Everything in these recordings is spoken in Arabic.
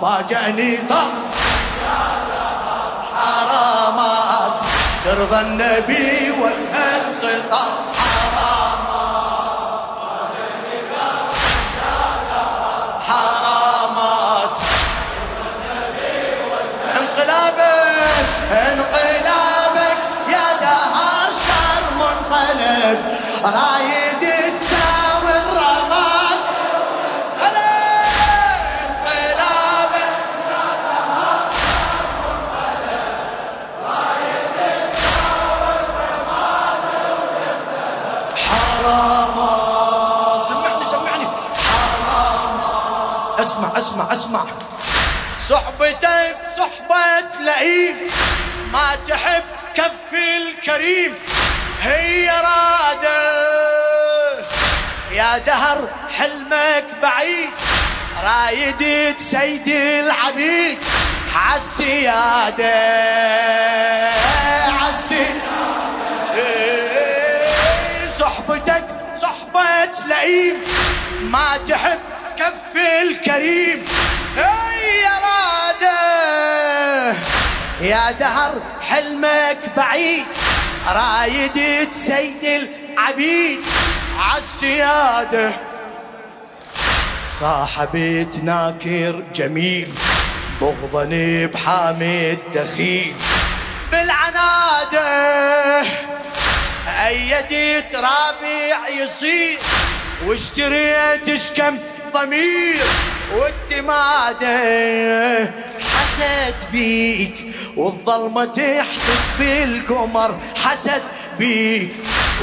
فاجأني طم. حرامات ترضى النبي وجه انسطام حرامات انقلابك يا دهر شر منقلب. رايد حرامات سمعني سمعني. اسمع اسمع اسمع. صحبتك صحبة لئيم. ما تحب كف الكريم. هي رادة. يا دهر حلمك بعيد. رايد سيد العبيد. عالسيادة صحبة لئيم ما تحب كف الكريم. يا رادة يا دهر حلمك بعيد. رايد سيد العبيد. عالسيادة. صاحبت ناكر جميل. بغضني بحامد دخيل. بالعنادة. ايديت رابع يصير. واشتريت اشكم ضمير والتمادة حسد بيك والظلمة تحسد بالقمر. حسد بيك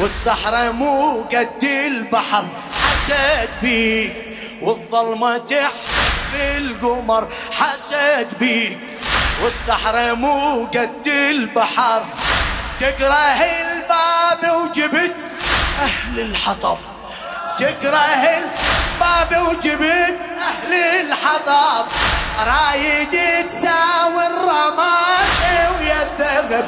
والصحراء مو قد البحر. حسد بيك والظلمة تحسد بالقمر. حسد بيك والصحراء مو قد البحر. تكره الباب وجبت أهل الحطب. تكره الباب وجبت أهل الحطب رايد تساوي الرماد ويا الذهب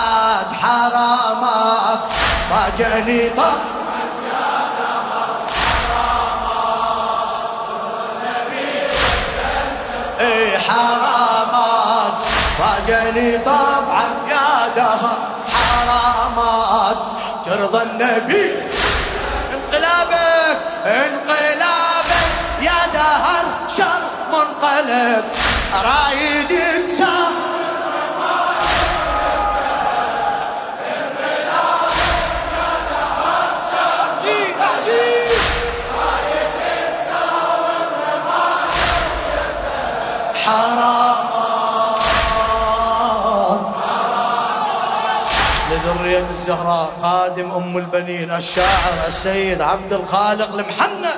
حرامات حرامات فاجأني طب. اي حرامات فاجأني دهر حرامات ترضى النبي. انقلابك انقلابك يا دهر شر منقلب. رايد تسام حرامات لذرية الزهراء خادم أم البنين الشاعر السيد عبد الخالق المحنى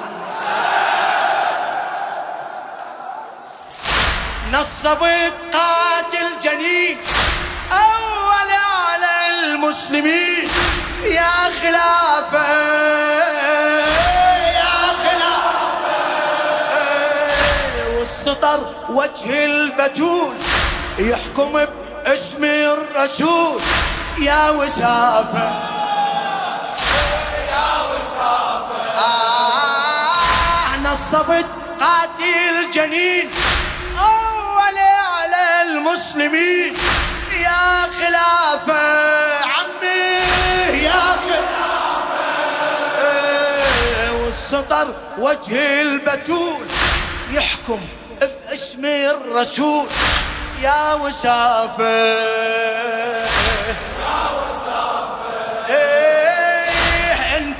نصبت قاتل جنين أول على المسلمين. يا خلافة والسطر وجه البتول يحكم باسم الرسول. يا وسافة يا وسافة آه نصبت قاتل جنين. أول على المسلمين. يا خلافة عمي يا خلافة. والسطر وجه البتول. يحكم باسم الرسول. يا وسافة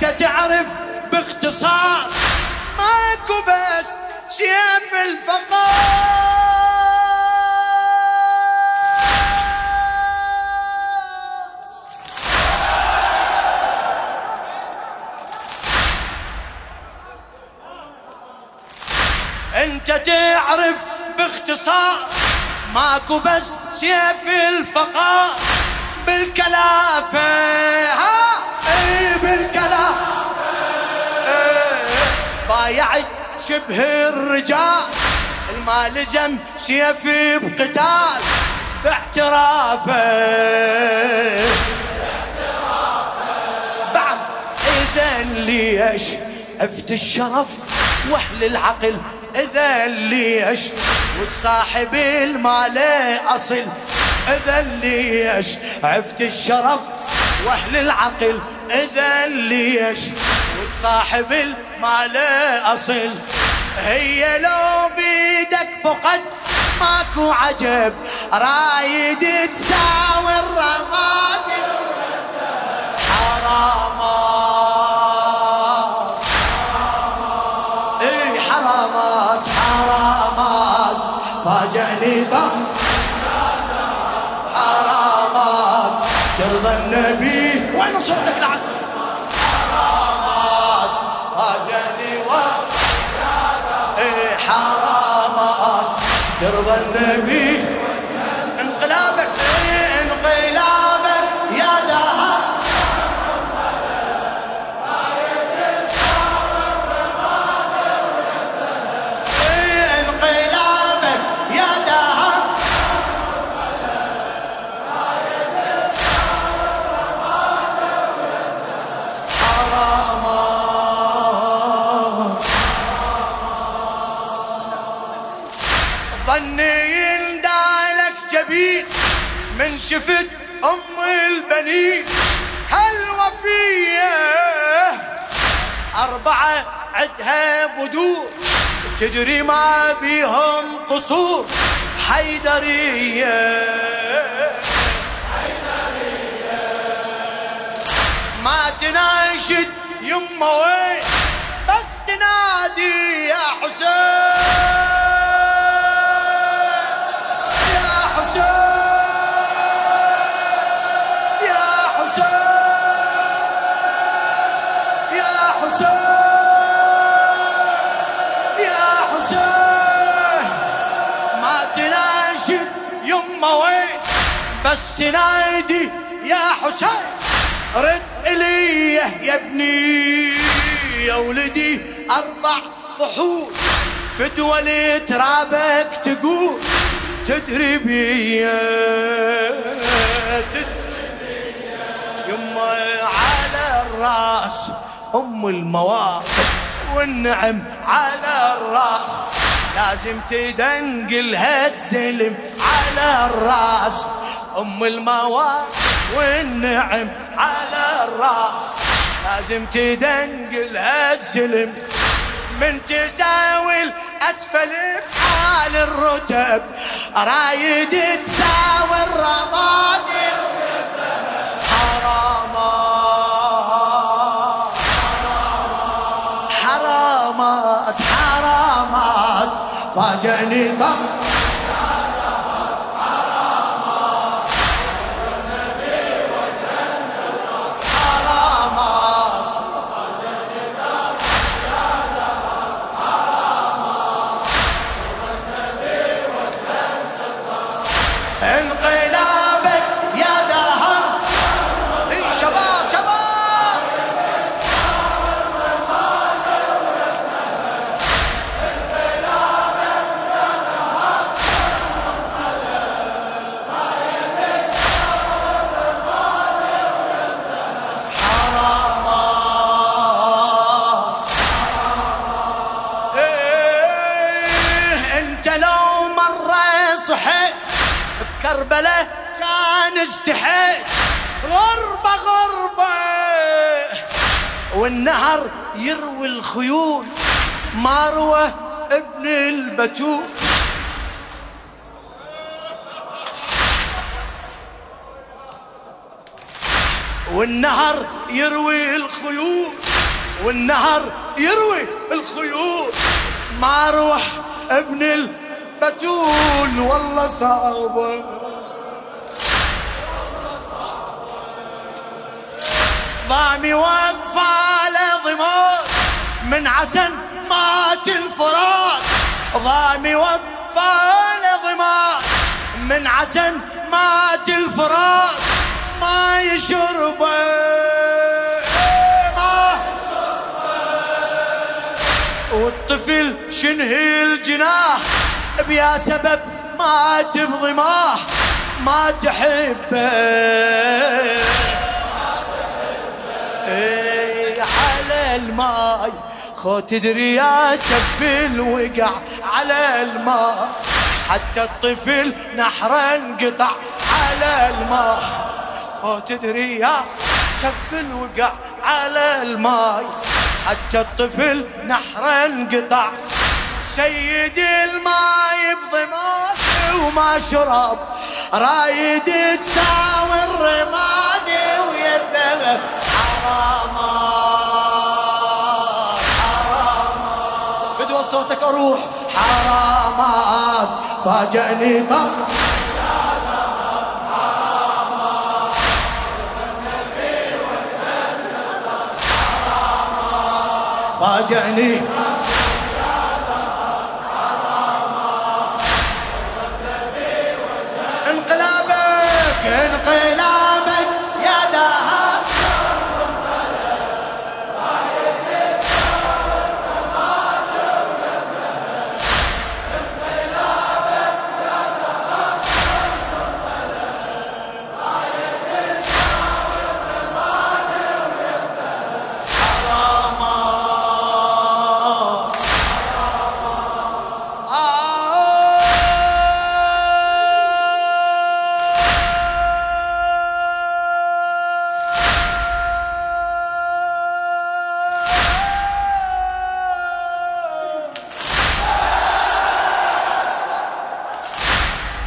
انت تعرف باختصار ماكو بس سيف الفقار انت تعرف باختصار ماكو بس سيف الفقار بالكلافة ها؟ اي بالكلافة إيه بايعت شبه الرجال. الما لزم سيف بقتال. باعترافه بعد اذا ليش عفت الشرف وأهل العقل. اذا ليش وتصاحب المال أصل. اذا ليش عفت الشرف وأهل العقل إذا ليش وتصاحب المال أصل. هي لو بيدك بقد ماكو عجب رايد تساوي الرماد حرامات إي حرامات حرامات. فاجأني طم ترضى النبي وين صوتك وقت اي حرامات ترضى النبي. شفت أم البنين؟ هالوفية أربعة عدها بدور تدري ما بيهم قصور. حيدرية. ما تناشد يما وين؟ بس تنادي يا حسين. بس تنادي يا حسين. رد إلي يا ابني يا ولدي أربع فحول. فدوى ترابك تقول تدري بيا يما على الراس أم المواقف والنعم على الراس. لازم تدنقلها السلم على الراس. أم المواقف والنعم على الراس. لازم تدنقلها السلم من تساوي اسفل بحال الرتب. رايد تساوي الرماد حرامات حرامات حرامات. فاجأني طم استحيت غربة غربة والنهر يروي الخيول. مروة ابن البتول. والنهر يروي الخيول. والنهر يروي الخيول. ما أروح ابن البتول. والله صعبة. ضامي وأطفال ضماد من عسن مات الفرات ضامي وأطفال ضماد من عسن مات الفرات ما يشربه والطفل شنهي الجناح؟ بيا سبب مات بضماه ما تحبه. إيه على الماي خو تدري يا كف وقع على الماء. حتى الطفل نحره انقطع على الماء. خو تدري يا كف وقع على الماي حتى الطفل نحره انقطع. سيد الماي بضماني وما شرب رايد تساوي الرماد ويا حرامات حرامات فدوى صوتك أروح. حرامات فاجأني طب. فاجأني.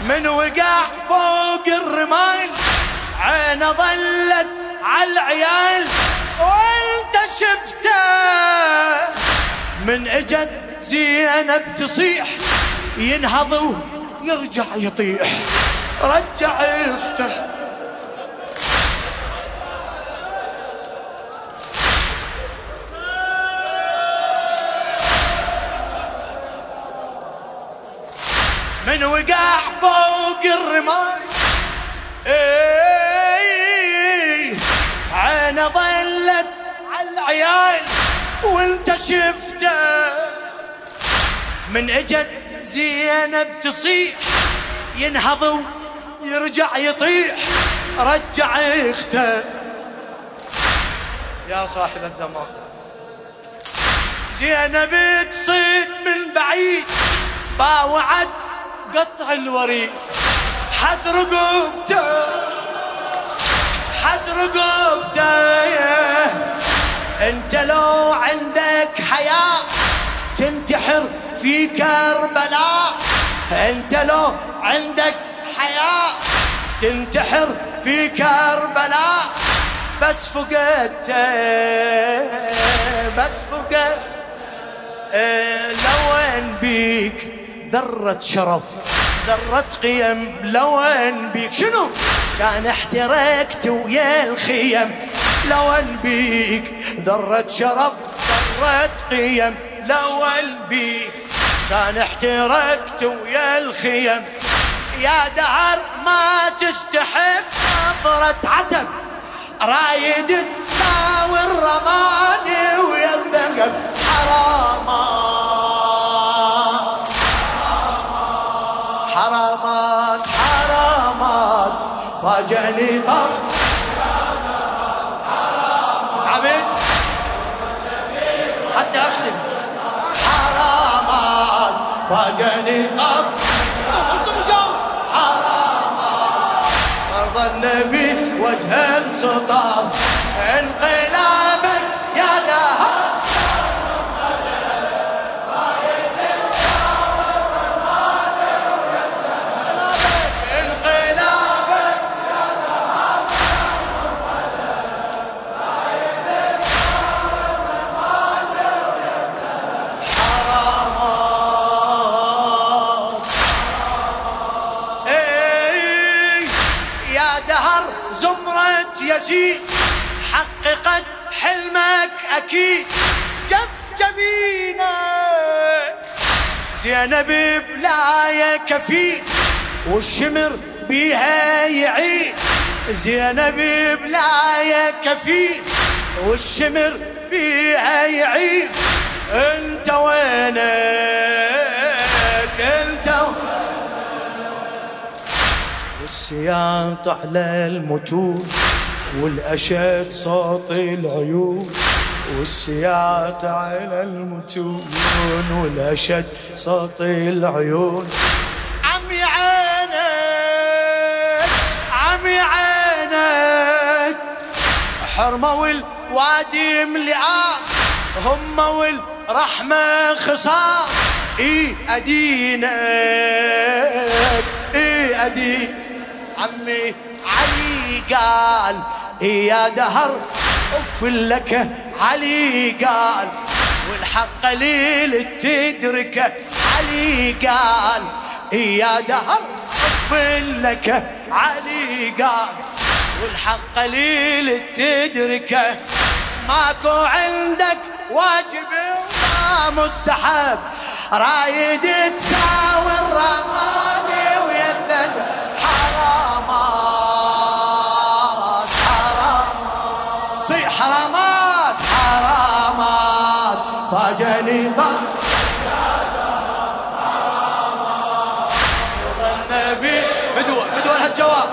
من وقع فوق الرمال عينه ظلت على العيال. وانت شفته. من اجت زينب تصيح ينهض ويرجع يطيح. رجع اخته وقع فوق الرمال. إيه عينه ظلت على العيال وانت شفته. من اجت زينب تصيح ينهض ويرجع يطيح. رجع اخته. يا صاحب الزمان. زينب تصيد من بعيد باوعت قطع الوريد حز رقبته حز رقبته انت لو عندك حياة تنتحر في كربلاء. انت لو عندك حياة تنتحر في كربلاء. بس فقدته بس فقدت. آه لو بيك ذرة شرف ذرة قيم لون بيك. شنو؟ كان احترقت ويا الخيم لون بيك. ذرة شرف ذرة قيم لون بيك. كان احترقت ويا الخيم يا دهر ما تستحب نظرة عتب. رايد تساوي الرماد ويا الذهب حرامات فاجأني طب تعبت. حتى أختم. حرامات فاجأني طب كفيل والشمر بيها يعيد زينب بلاية كفيل والشمر بيها يعيد انت وينك انت. والسياط على المتون والأشد صوت العيون. والسيات على المتون والأشد صوت العيون. حرمة والوادي مليان هم والرحمة خصام إي أدينك إي ادين عمي علي قال يا دهر أف لك علي قال. والحق قليل تدركه علي قال يا دهر أف لك علي قال. والحق قليل تدركه ماكو عندك واجب وما مستحب. رايد تساوي الرمادي ويدك حرامات حرامات صي حرامات. حرامات فاجني ضل النبي. فدوة فدوة الجواب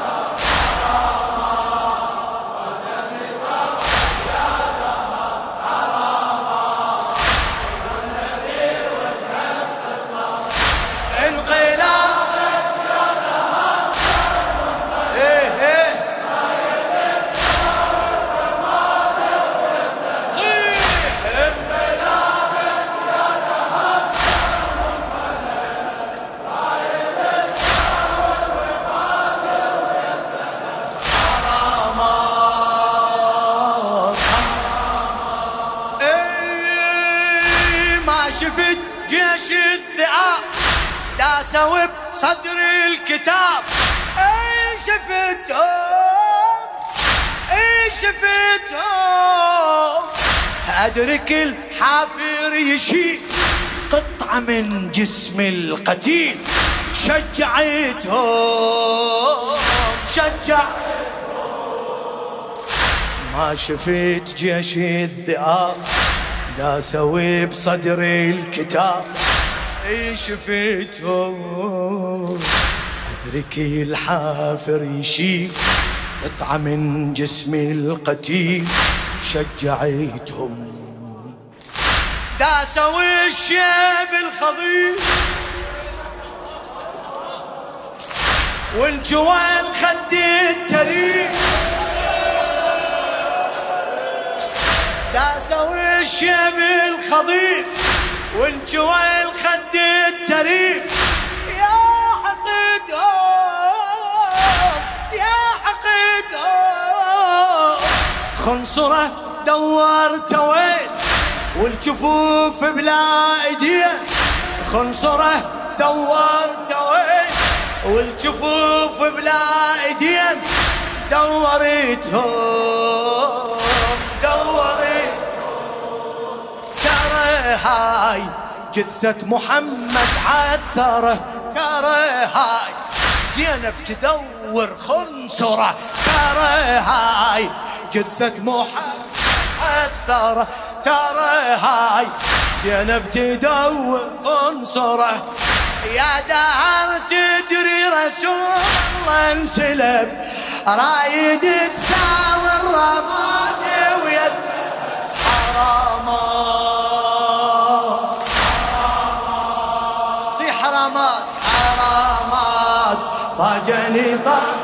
بصدر الكتاب. اي شفتهم اي شفتهم. أدرك الحافر يشيل قطعة من جسم القتيل. شجعتهم. شجع. ما شفت جيش الذئاب. داسوا بصدر الكتاب. اي شفيتهم ادركي الحافر يشيل قطعة من جسم القتيل شجعيتهم. داسوا الشيب الخضير والجوى الخد التريح داسوا الشيب الخضير والجوى الخد التريب. خنصرة دورت وين والجفوف بلا ايدين خنصرة دورت وين والجفوف بلا ايدين دورتهم هاي جثة محمد عثرة ترى هاي زينب تدور خنصرة ترى هاي جثة محمد عثره ترى هاي. زينب تدور خنصرة يا دهر تدري رسول الله انسلب. رايد تساوي الرماد ويد. حرامات حرامات. حرامات. فاجني طال